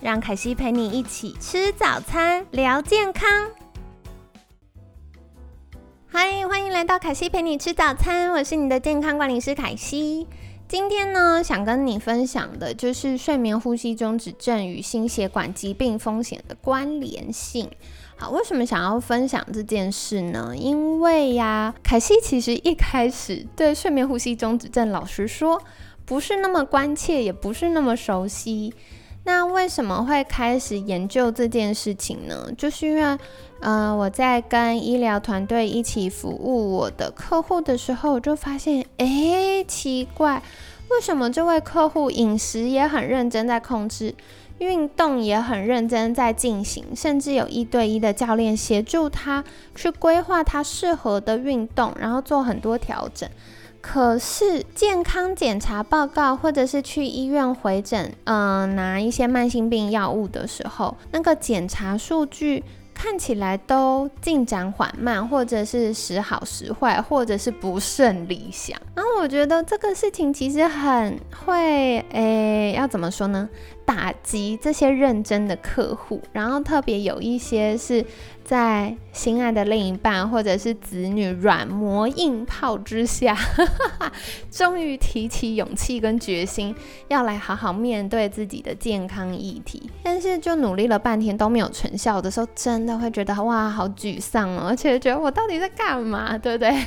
让凯西陪你一起吃早餐，聊健康。嗨，欢迎来到凯西陪你吃早餐，我是你的健康管理师凯西。今天呢，想跟你分享的就是睡眠呼吸中止症与心血管疾病风险的关联性。好，为什么想要分享这件事呢？因为呀，凯西其实一开始对睡眠呼吸中止症，老实说，不是那么关切，也不是那么熟悉。那为什么会开始研究这件事情呢？就是因为，呃，我在跟医疗团队一起服务我的客户的时候，我就发现，哎，奇怪，为什么这位客户饮食也很认真在控制，运动也很认真在进行，甚至有一对一的教练协助他去规划他适合的运动，然后做很多调整。可是健康检查报告，或者是去医院回诊，嗯，拿一些慢性病药物的时候，那个检查数据看起来都进展缓慢，或者是时好时坏，或者是不甚理想。然后我觉得这个事情其实很会，诶，要怎么说呢？打击这些认真的客户，然后特别有一些是在心爱的另一半或者是子女软磨硬泡之下，终于提起勇气跟决心，要来好好面对自己的健康议题。但是就努力了半天都没有成效的时候，真的会觉得哇，好沮丧哦，而且觉得我到底在干嘛，对不对？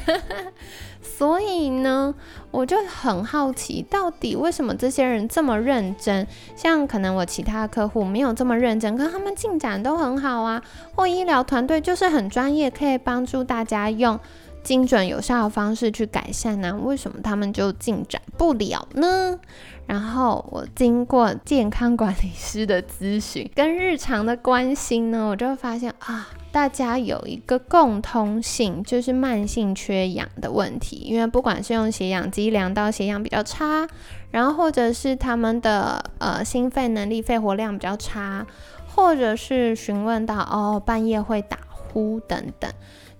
所以呢，我就很好奇，到底为什么这些人这么认真？像可能我其他客户没有这么认真，可他们进展都很好啊，或医疗团队就是很专业，可以帮助大家用精准有效的方式去改善呢？为什么他们就进展不了呢？然后我经过健康管理师的咨询跟日常的关心呢，我就发现啊。大家有一个共通性，就是慢性缺氧的问题。因为不管是用血氧机量到血氧比较差，然后或者是他们的呃心肺能力、肺活量比较差，或者是询问到哦半夜会打呼等等。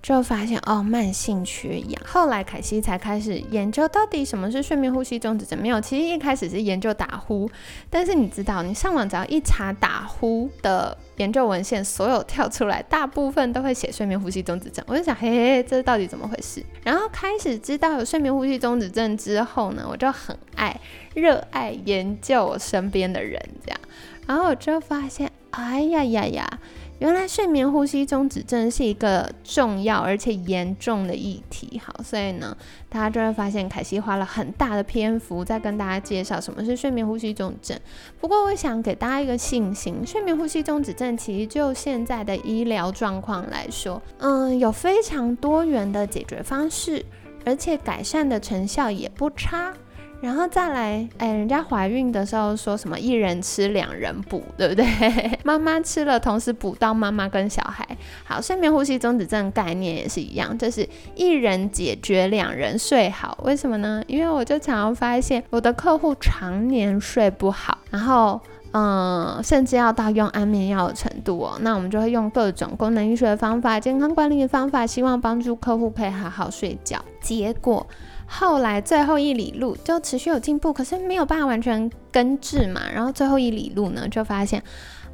就发现哦，慢性缺氧。后来凯西才开始研究到底什么是睡眠呼吸中止症。没有，其实一开始是研究打呼。但是你知道，你上网只要一查打呼的研究文献，所有跳出来，大部分都会写睡眠呼吸中止症。我就想，嘿嘿，这到底怎么回事？然后开始知道有睡眠呼吸中止症之后呢，我就很爱、热爱研究我身边的人，这样。然后我就发现，哎呀呀呀！原来睡眠呼吸中止症是一个重要而且严重的议题，好，所以呢，大家就会发现凯西花了很大的篇幅在跟大家介绍什么是睡眠呼吸中止症。不过，我想给大家一个信心，睡眠呼吸中止症其实就现在的医疗状况来说，嗯，有非常多元的解决方式，而且改善的成效也不差。然后再来，哎，人家怀孕的时候说什么一人吃两人补，对不对？妈妈吃了，同时补到妈妈跟小孩。好，睡眠呼吸中止症概念也是一样，就是一人解决两人睡好。为什么呢？因为我就常常发现我的客户常年睡不好，然后嗯，甚至要到用安眠药的程度哦。那我们就会用各种功能医学的方法、健康管理的方法，希望帮助客户可以好好睡觉。结果。后来最后一里路就持续有进步，可是没有办法完全根治嘛。然后最后一里路呢，就发现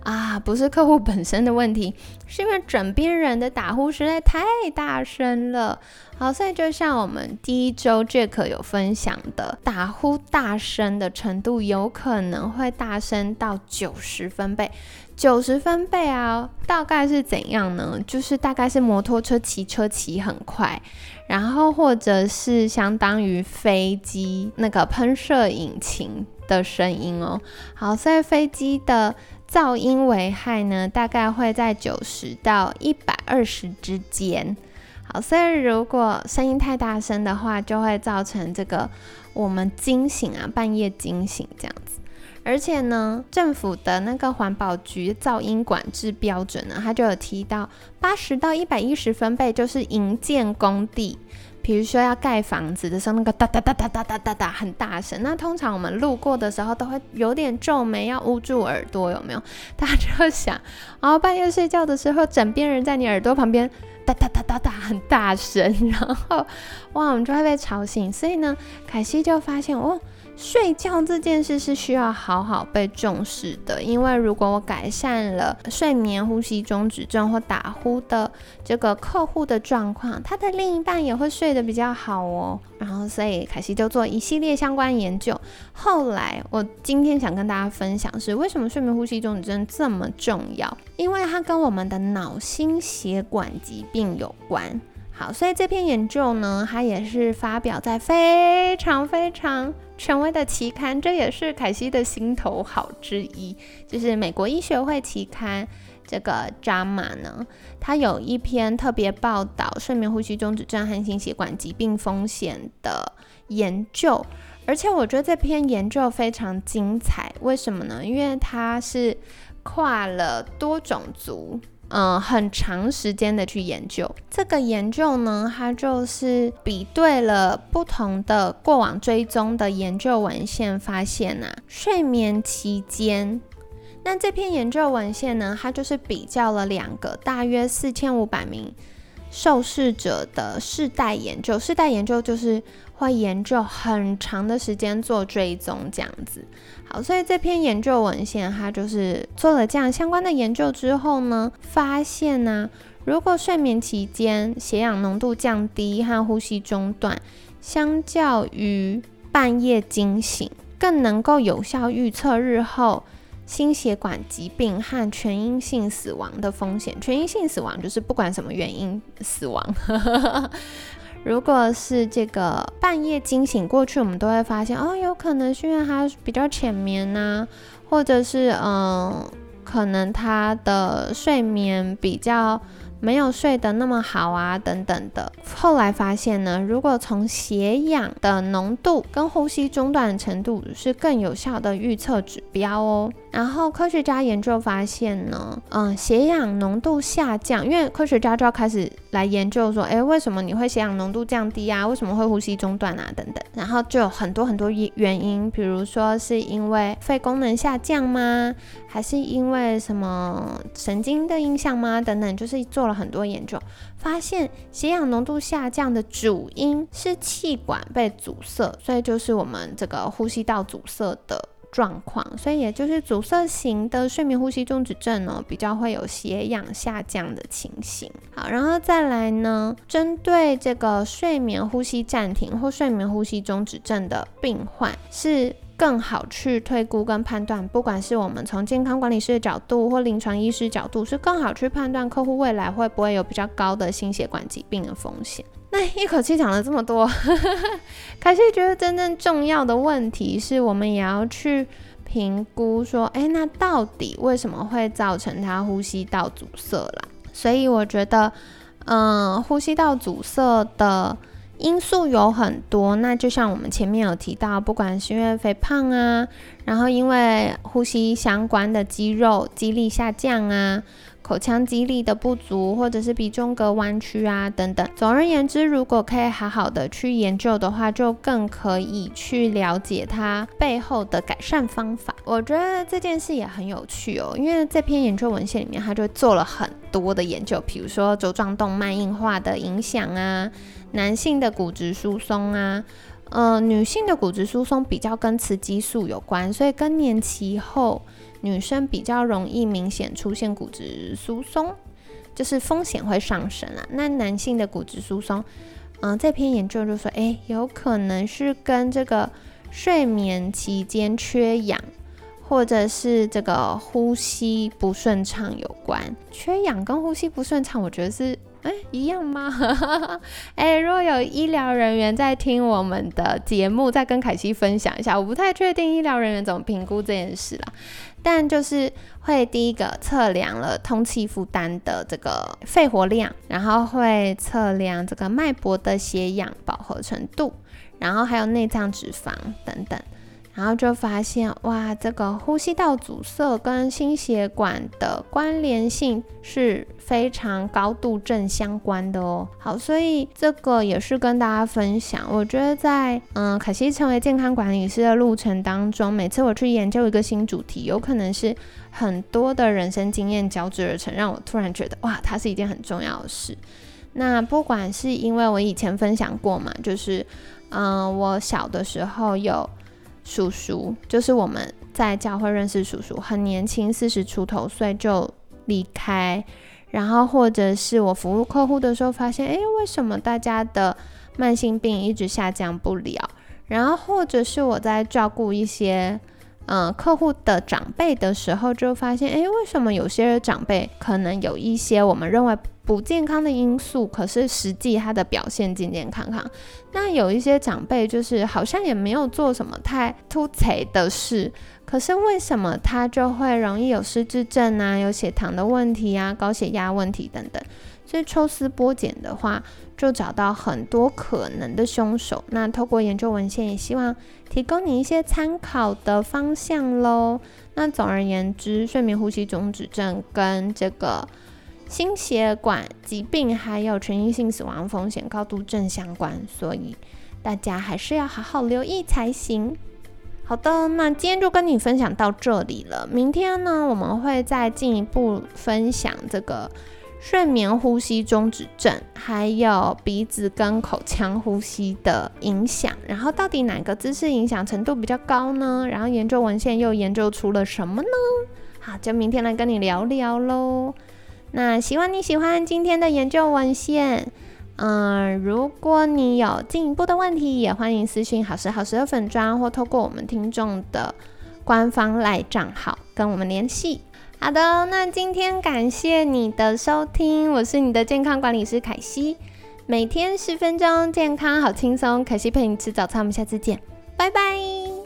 啊，不是客户本身的问题，是因为枕边人的打呼实在太大声了。好，所以就像我们第一周 Jack 有分享的，打呼大声的程度有可能会大声到九十分贝。九十分贝啊，大概是怎样呢？就是大概是摩托车骑车骑很快。然后或者是相当于飞机那个喷射引擎的声音哦。好，所以飞机的噪音危害呢，大概会在九十到一百二十之间。好，所以如果声音太大声的话，就会造成这个我们惊醒啊，半夜惊醒这样子。而且呢，政府的那个环保局噪音管制标准呢，它就有提到八十到一百一十分贝就是营建工地。比如说要盖房子的时候，那个哒哒哒哒哒哒哒哒很大声，那通常我们路过的时候都会有点皱眉，要捂住耳朵，有没有？大家就想，然后半夜睡觉的时候，枕边人在你耳朵旁边哒哒哒哒哒很大声，然后哇，我们就会被吵醒。所以呢，凯西就发现哦。睡觉这件事是需要好好被重视的，因为如果我改善了睡眠呼吸中止症或打呼的这个客户的状况，他的另一半也会睡得比较好哦。然后，所以凯西就做一系列相关研究。后来，我今天想跟大家分享是为什么睡眠呼吸中止症这么重要，因为它跟我们的脑心血管疾病有关。好，所以这篇研究呢，它也是发表在非常非常权威的期刊，这也是凯西的心头好之一，就是美国医学会期刊这个 JAMA 呢，它有一篇特别报道睡眠呼吸中止症和心血管疾病风险的研究，而且我觉得这篇研究非常精彩，为什么呢？因为它是跨了多种族。嗯，很长时间的去研究。这个研究呢，它就是比对了不同的过往追踪的研究文献，发现啊，睡眠期间，那这篇研究文献呢，它就是比较了两个大约四千五百名受试者的世代研究，世代研究就是会研究很长的时间做追踪这样子。好，所以这篇研究文献，它就是做了这样相关的研究之后呢，发现呢，如果睡眠期间血氧浓度降低和呼吸中断，相较于半夜惊醒，更能够有效预测日后心血管疾病和全因性死亡的风险。全因性死亡就是不管什么原因死亡。如果是这个半夜惊醒过去，我们都会发现哦，有可能是因为他比较浅眠呐，或者是嗯，可能他的睡眠比较。没有睡得那么好啊，等等的。后来发现呢，如果从血氧的浓度跟呼吸中断的程度是更有效的预测指标哦。然后科学家研究发现呢，嗯，血氧浓度下降，因为科学家就要开始来研究说，诶，为什么你会血氧浓度降低啊？为什么会呼吸中断啊？等等。然后就有很多很多原因，比如说是因为肺功能下降吗？还是因为什么神经的影响吗？等等，就是做了很多研究，发现血氧浓度下降的主因是气管被阻塞，所以就是我们这个呼吸道阻塞的状况，所以也就是阻塞型的睡眠呼吸中止症呢，比较会有血氧下降的情形。好，然后再来呢，针对这个睡眠呼吸暂停或睡眠呼吸中止症的病患是。更好去推估跟判断，不管是我们从健康管理师的角度或临床医师角度，是更好去判断客户未来会不会有比较高的心血管疾病的风险。那一口气讲了这么多，凯西觉得真正重要的问题是我们也要去评估说，哎，那到底为什么会造成他呼吸道阻塞啦？所以我觉得，嗯，呼吸道阻塞的。因素有很多，那就像我们前面有提到，不管是因为肥胖啊，然后因为呼吸相关的肌肉肌力下降啊，口腔肌力的不足，或者是鼻中隔弯曲啊等等。总而言之，如果可以好好的去研究的话，就更可以去了解它背后的改善方法。我觉得这件事也很有趣哦，因为这篇研究文献里面，它就做了很多的研究，比如说轴状动脉硬化的影响啊。男性的骨质疏松啊，呃，女性的骨质疏松比较跟雌激素有关，所以更年期后女生比较容易明显出现骨质疏松，就是风险会上升啊。那男性的骨质疏松，嗯，这篇研究就说，诶，有可能是跟这个睡眠期间缺氧，或者是这个呼吸不顺畅有关。缺氧跟呼吸不顺畅，我觉得是。哎，一样吗？哎，如果有医疗人员在听我们的节目，再跟凯西分享一下。我不太确定医疗人员怎么评估这件事啦，但就是会第一个测量了通气负担的这个肺活量，然后会测量这个脉搏的血氧饱和程度，然后还有内脏脂肪等等。然后就发现哇，这个呼吸道阻塞跟心血管的关联性是非常高度正相关的哦。好，所以这个也是跟大家分享。我觉得在嗯，可惜成为健康管理师的路程当中，每次我去研究一个新主题，有可能是很多的人生经验交织而成，让我突然觉得哇，它是一件很重要的事。那不管是因为我以前分享过嘛，就是嗯，我小的时候有。叔叔就是我们在教会认识叔叔，很年轻，四十出头岁就离开。然后或者是我服务客户的时候，发现，诶，为什么大家的慢性病一直下降不了？然后或者是我在照顾一些嗯客户的长辈的时候，就发现，诶，为什么有些长辈可能有一些我们认为。不健康的因素，可是实际他的表现健健康康。那有一些长辈就是好像也没有做什么太突贼的事，可是为什么他就会容易有失智症啊，有血糖的问题啊，高血压问题等等？所以抽丝剥茧的话，就找到很多可能的凶手。那透过研究文献，也希望提供你一些参考的方向喽。那总而言之，睡眠呼吸中止症跟这个。心血管疾病还有全因性死亡风险高度正相关，所以大家还是要好好留意才行。好的，那今天就跟你分享到这里了。明天呢，我们会再进一步分享这个睡眠呼吸中止症，还有鼻子跟口腔呼吸的影响。然后到底哪个姿势影响程度比较高呢？然后研究文献又研究出了什么呢？好，就明天来跟你聊聊喽。那希望你喜欢今天的研究文献，嗯，如果你有进一步的问题，也欢迎私信好时好时的粉砖，或透过我们听众的官方赖账号跟我们联系。好的，那今天感谢你的收听，我是你的健康管理师凯西，每天十分钟，健康好轻松，凯西陪你吃早餐，我们下次见，拜拜。